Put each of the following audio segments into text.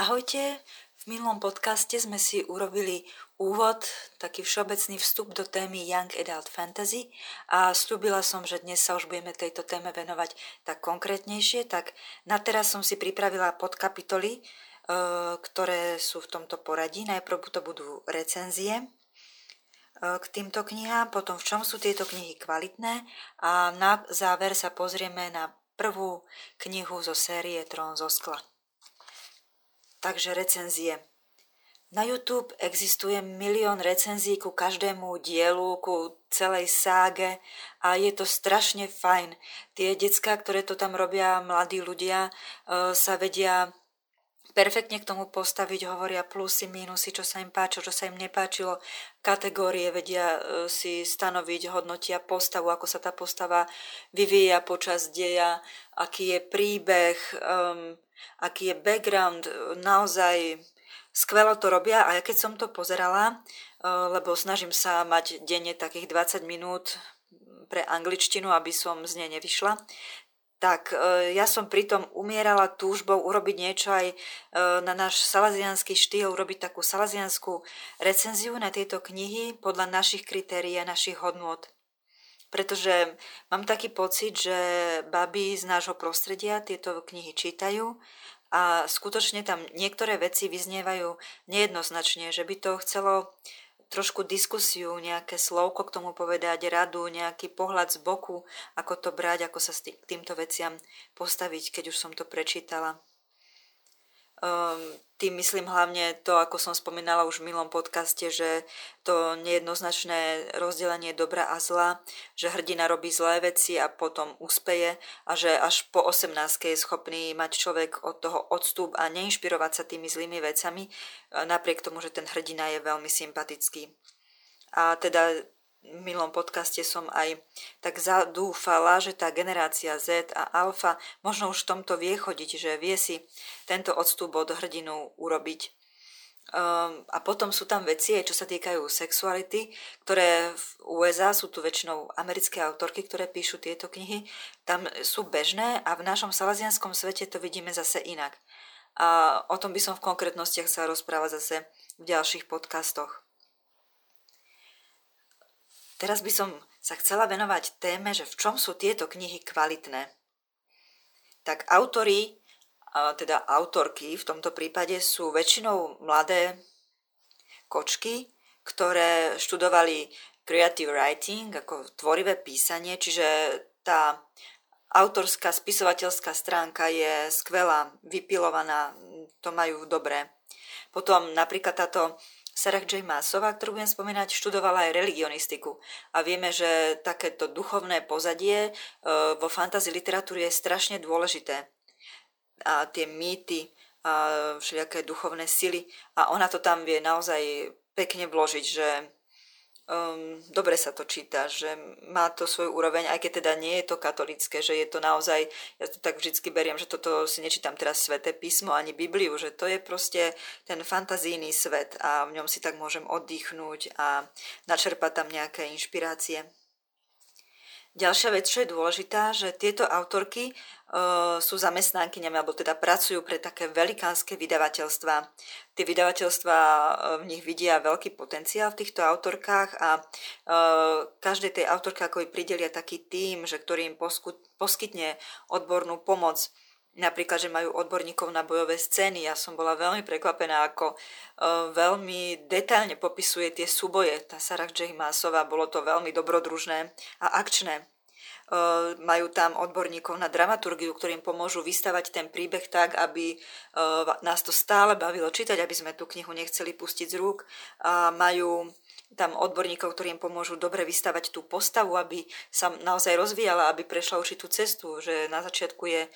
Ahojte, v minulom podcaste sme si urobili úvod, taký všeobecný vstup do témy Young Adult Fantasy a slúbila som, že dnes sa už budeme tejto téme venovať tak konkrétnejšie, tak na teraz som si pripravila podkapitoly, e, ktoré sú v tomto poradí. Najprv to budú recenzie e, k týmto knihám, potom v čom sú tieto knihy kvalitné a na záver sa pozrieme na prvú knihu zo série Trón zo skla. Takže recenzie. Na YouTube existuje milión recenzií ku každému dielu, ku celej ságe a je to strašne fajn. Tie decka, ktoré to tam robia, mladí ľudia, e, sa vedia perfektne k tomu postaviť, hovoria plusy, mínusy, čo sa im páčilo, čo sa im nepáčilo, kategórie vedia e, si stanoviť, hodnotia postavu, ako sa tá postava vyvíja počas deja, aký je príbeh, um, aký je background, naozaj skvelo to robia. A ja keď som to pozerala, eh, lebo snažím sa mať denne takých 20 minút pre angličtinu, aby som z nej nevyšla, tak eh, ja som pritom umierala túžbou urobiť niečo aj na náš salazianský štýl, urobiť takú salazianskú recenziu na tieto knihy podľa našich kritérií a našich hodnôt pretože mám taký pocit, že baby z nášho prostredia tieto knihy čítajú a skutočne tam niektoré veci vyznievajú nejednoznačne, že by to chcelo trošku diskusiu, nejaké slovko k tomu povedať, radu, nejaký pohľad z boku, ako to brať, ako sa k týmto veciam postaviť, keď už som to prečítala. Um, tým myslím hlavne to, ako som spomínala už v milom podcaste, že to nejednoznačné rozdelenie dobra a zla, že hrdina robí zlé veci a potom úspeje a že až po 18 je schopný mať človek od toho odstup a neinšpirovať sa tými zlými vecami, napriek tomu, že ten hrdina je veľmi sympatický. A teda v milom podcaste som aj tak zadúfala, že tá generácia Z a Alfa možno už v tomto vie chodiť, že vie si tento odstup od hrdinu urobiť. Um, a potom sú tam veci, čo sa týkajú sexuality, ktoré v USA sú tu väčšinou americké autorky, ktoré píšu tieto knihy. Tam sú bežné a v našom salazianskom svete to vidíme zase inak. A o tom by som v konkrétnostiach sa rozprávať zase v ďalších podcastoch. Teraz by som sa chcela venovať téme, že v čom sú tieto knihy kvalitné. Tak autory, teda autorky v tomto prípade sú väčšinou mladé kočky, ktoré študovali creative writing, ako tvorivé písanie, čiže tá autorská spisovateľská stránka je skvelá, vypilovaná, to majú dobré. Potom napríklad táto Sarah J. Maasová, ktorú budem spomínať, študovala aj religionistiku. A vieme, že takéto duchovné pozadie e, vo fantasy literatúre je strašne dôležité. A tie mýty, a všelijaké duchovné sily. A ona to tam vie naozaj pekne vložiť, že um, dobre sa to číta, že má to svoj úroveň, aj keď teda nie je to katolické, že je to naozaj, ja to tak vždycky beriem, že toto si nečítam teraz sveté písmo ani Bibliu, že to je proste ten fantazijný svet a v ňom si tak môžem oddychnúť a načerpať tam nejaké inšpirácie. Ďalšia vec, čo je dôležitá, že tieto autorky uh, sú zamestnankyňami, alebo teda pracujú pre také velikánske vydavateľstva. Tie vydavateľstva uh, v nich vidia veľký potenciál v týchto autorkách a uh, každej tej autorke ako pridelia taký tým, že ktorý im poskytne odbornú pomoc Napríklad, že majú odborníkov na bojové scény. Ja som bola veľmi prekvapená, ako uh, veľmi detailne popisuje tie súboje. Tá Sarah J. Maasová, bolo to veľmi dobrodružné a akčné. Uh, majú tam odborníkov na dramaturgiu, ktorým pomôžu vystavať ten príbeh tak, aby uh, nás to stále bavilo čítať, aby sme tú knihu nechceli pustiť z rúk. A majú tam odborníkov, ktorí im pomôžu dobre vystavať tú postavu, aby sa naozaj rozvíjala, aby prešla určitú cestu, že na začiatku je e,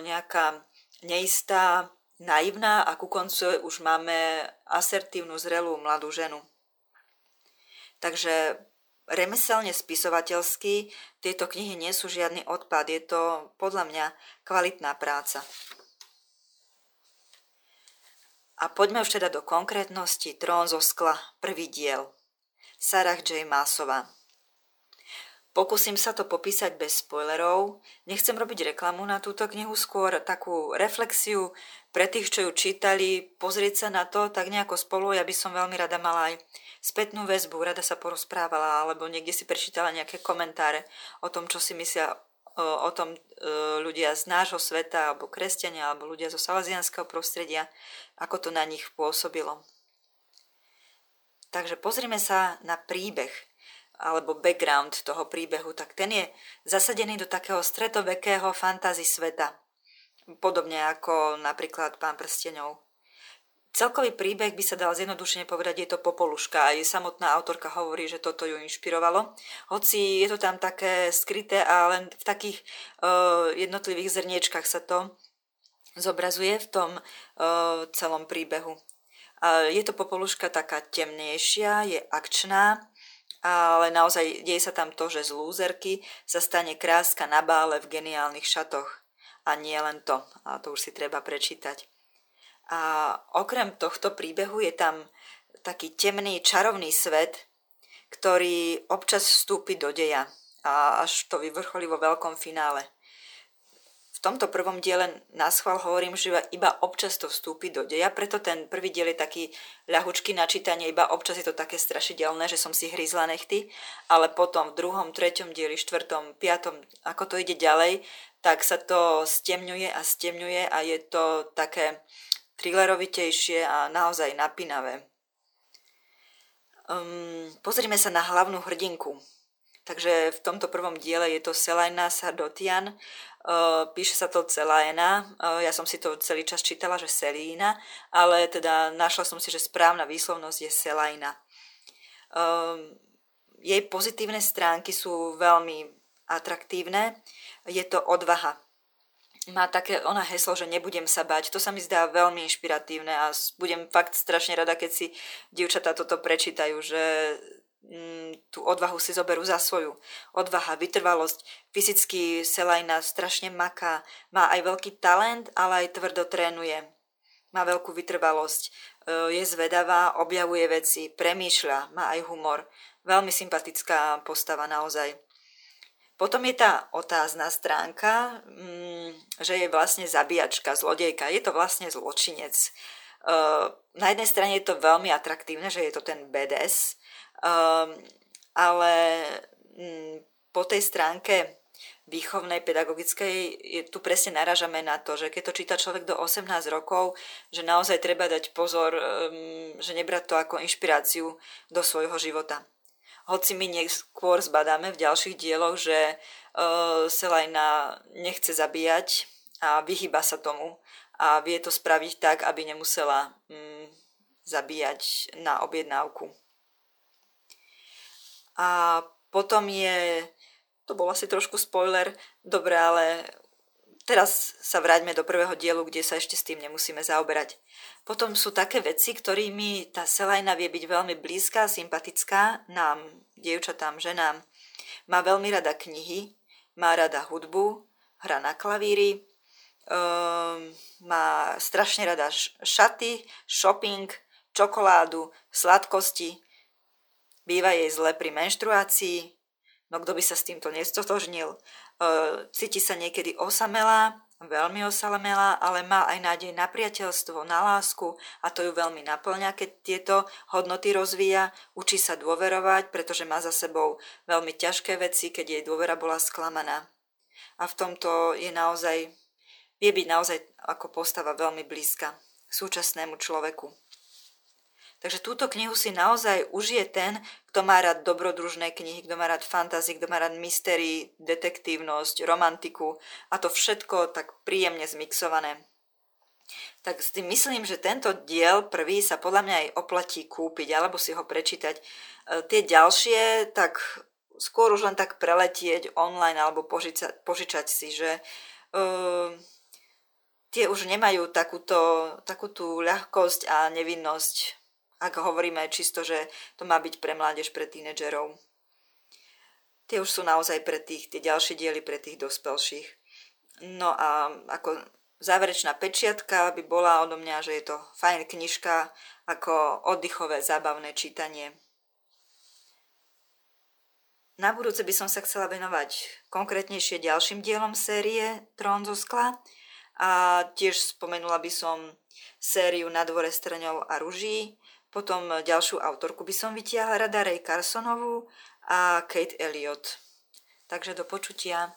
nejaká neistá, naivná a ku koncu už máme asertívnu, zrelú mladú ženu. Takže remeselne spisovateľsky tieto knihy nie sú žiadny odpad, je to podľa mňa kvalitná práca. A poďme už teda do konkrétnosti. Trón zo skla, prvý diel. Sarah J. Másová. Pokúsim sa to popísať bez spoilerov. Nechcem robiť reklamu na túto knihu, skôr takú reflexiu pre tých, čo ju čítali, pozrieť sa na to tak nejako spolu. Ja by som veľmi rada mala aj spätnú väzbu, rada sa porozprávala, alebo niekde si prečítala nejaké komentáre o tom, čo si myslia o tom e, ľudia z nášho sveta, alebo kresťania, alebo ľudia zo salazianského prostredia, ako to na nich pôsobilo. Takže pozrime sa na príbeh alebo background toho príbehu, tak ten je zasadený do takého stredovekého fantasy sveta. Podobne ako napríklad Pán prstenov. Celkový príbeh by sa dal zjednodušene povedať, je to popoluška. Aj samotná autorka hovorí, že toto ju inšpirovalo. Hoci je to tam také skryté a len v takých uh, jednotlivých zrniečkách sa to zobrazuje v tom uh, celom príbehu. Uh, je to popoluška taká temnejšia, je akčná, ale naozaj deje sa tam to, že z lúzerky sa stane kráska na bále v geniálnych šatoch. A nie len to, a to už si treba prečítať. A okrem tohto príbehu je tam taký temný, čarovný svet, ktorý občas vstúpi do deja a až to vyvrcholí vo veľkom finále. Tomto prvom diele na schvál hovorím, že iba občas to vstúpi do deja, preto ten prvý diel je taký ľahučký na čítanie, iba občas je to také strašidelné, že som si hryzla nechty, ale potom v druhom, treťom dieli, štvrtom, piatom, ako to ide ďalej, tak sa to stemňuje a stemňuje a je to také thrillerovitejšie a naozaj napínavé. Um, pozrime sa na hlavnú hrdinku. Takže v tomto prvom diele je to Selajna Sardotian, píše sa to Celajna, uh, ja som si to celý čas čítala, že Selína, ale teda našla som si, že správna výslovnosť je Selajna. Um, jej pozitívne stránky sú veľmi atraktívne, je to odvaha má také ona heslo, že nebudem sa bať. To sa mi zdá veľmi inšpiratívne a budem fakt strašne rada, keď si dievčatá toto prečítajú, že tú odvahu si zoberú za svoju. Odvaha, vytrvalosť, fyzicky Selajna strašne maká, má aj veľký talent, ale aj tvrdo trénuje. Má veľkú vytrvalosť, e, je zvedavá, objavuje veci, premýšľa, má aj humor. Veľmi sympatická postava naozaj. Potom je tá otázna stránka, mm, že je vlastne zabíjačka, zlodejka. Je to vlastne zločinec. Uh, na jednej strane je to veľmi atraktívne, že je to ten BDS, um, ale mm, po tej stránke výchovnej, pedagogickej, je, tu presne naražame na to, že keď to číta človek do 18 rokov, že naozaj treba dať pozor, um, že nebrať to ako inšpiráciu do svojho života hoci my neskôr zbadáme v ďalších dieloch, že uh, Selajna nechce zabíjať a vyhyba sa tomu a vie to spraviť tak, aby nemusela um, zabíjať na objednávku. A potom je, to bol asi trošku spoiler, dobre, ale teraz sa vráťme do prvého dielu, kde sa ešte s tým nemusíme zaoberať. Potom sú také veci, ktorými tá Selajna vie byť veľmi blízka, sympatická nám, dievčatám, ženám. Má veľmi rada knihy, má rada hudbu, hra na klavíri, um, má strašne rada šaty, shopping, čokoládu, sladkosti. Býva jej zle pri menštruácii, no kto by sa s týmto nestotožnil. Uh, cíti sa niekedy osamelá, veľmi osamelá, ale má aj nádej na priateľstvo, na lásku a to ju veľmi naplňa, keď tieto hodnoty rozvíja. Učí sa dôverovať, pretože má za sebou veľmi ťažké veci, keď jej dôvera bola sklamaná. A v tomto je naozaj, vie byť naozaj ako postava veľmi blízka súčasnému človeku. Takže túto knihu si naozaj užije ten, kto má rád dobrodružné knihy, kto má rád fantasy, kto má rád mystery, detektívnosť, romantiku a to všetko tak príjemne zmixované. Tak si myslím, že tento diel prvý sa podľa mňa aj oplatí kúpiť alebo si ho prečítať. E, tie ďalšie, tak skôr už len tak preletieť online alebo požičať, požičať si, že uh, tie už nemajú takúto, takú tú ľahkosť a nevinnosť ak hovoríme čisto, že to má byť pre mládež, pre tínedžerov. Tie už sú naozaj pre tých, tie ďalšie diely pre tých dospelších. No a ako záverečná pečiatka by bola odo mňa, že je to fajn knižka ako oddychové, zábavné čítanie. Na budúce by som sa chcela venovať konkrétnejšie ďalším dielom série Trón zo skla a tiež spomenula by som sériu Na dvore strňov a ruží, potom ďalšiu autorku by som vytiahla rada Ray Carsonovú a Kate Elliot. Takže do počutia.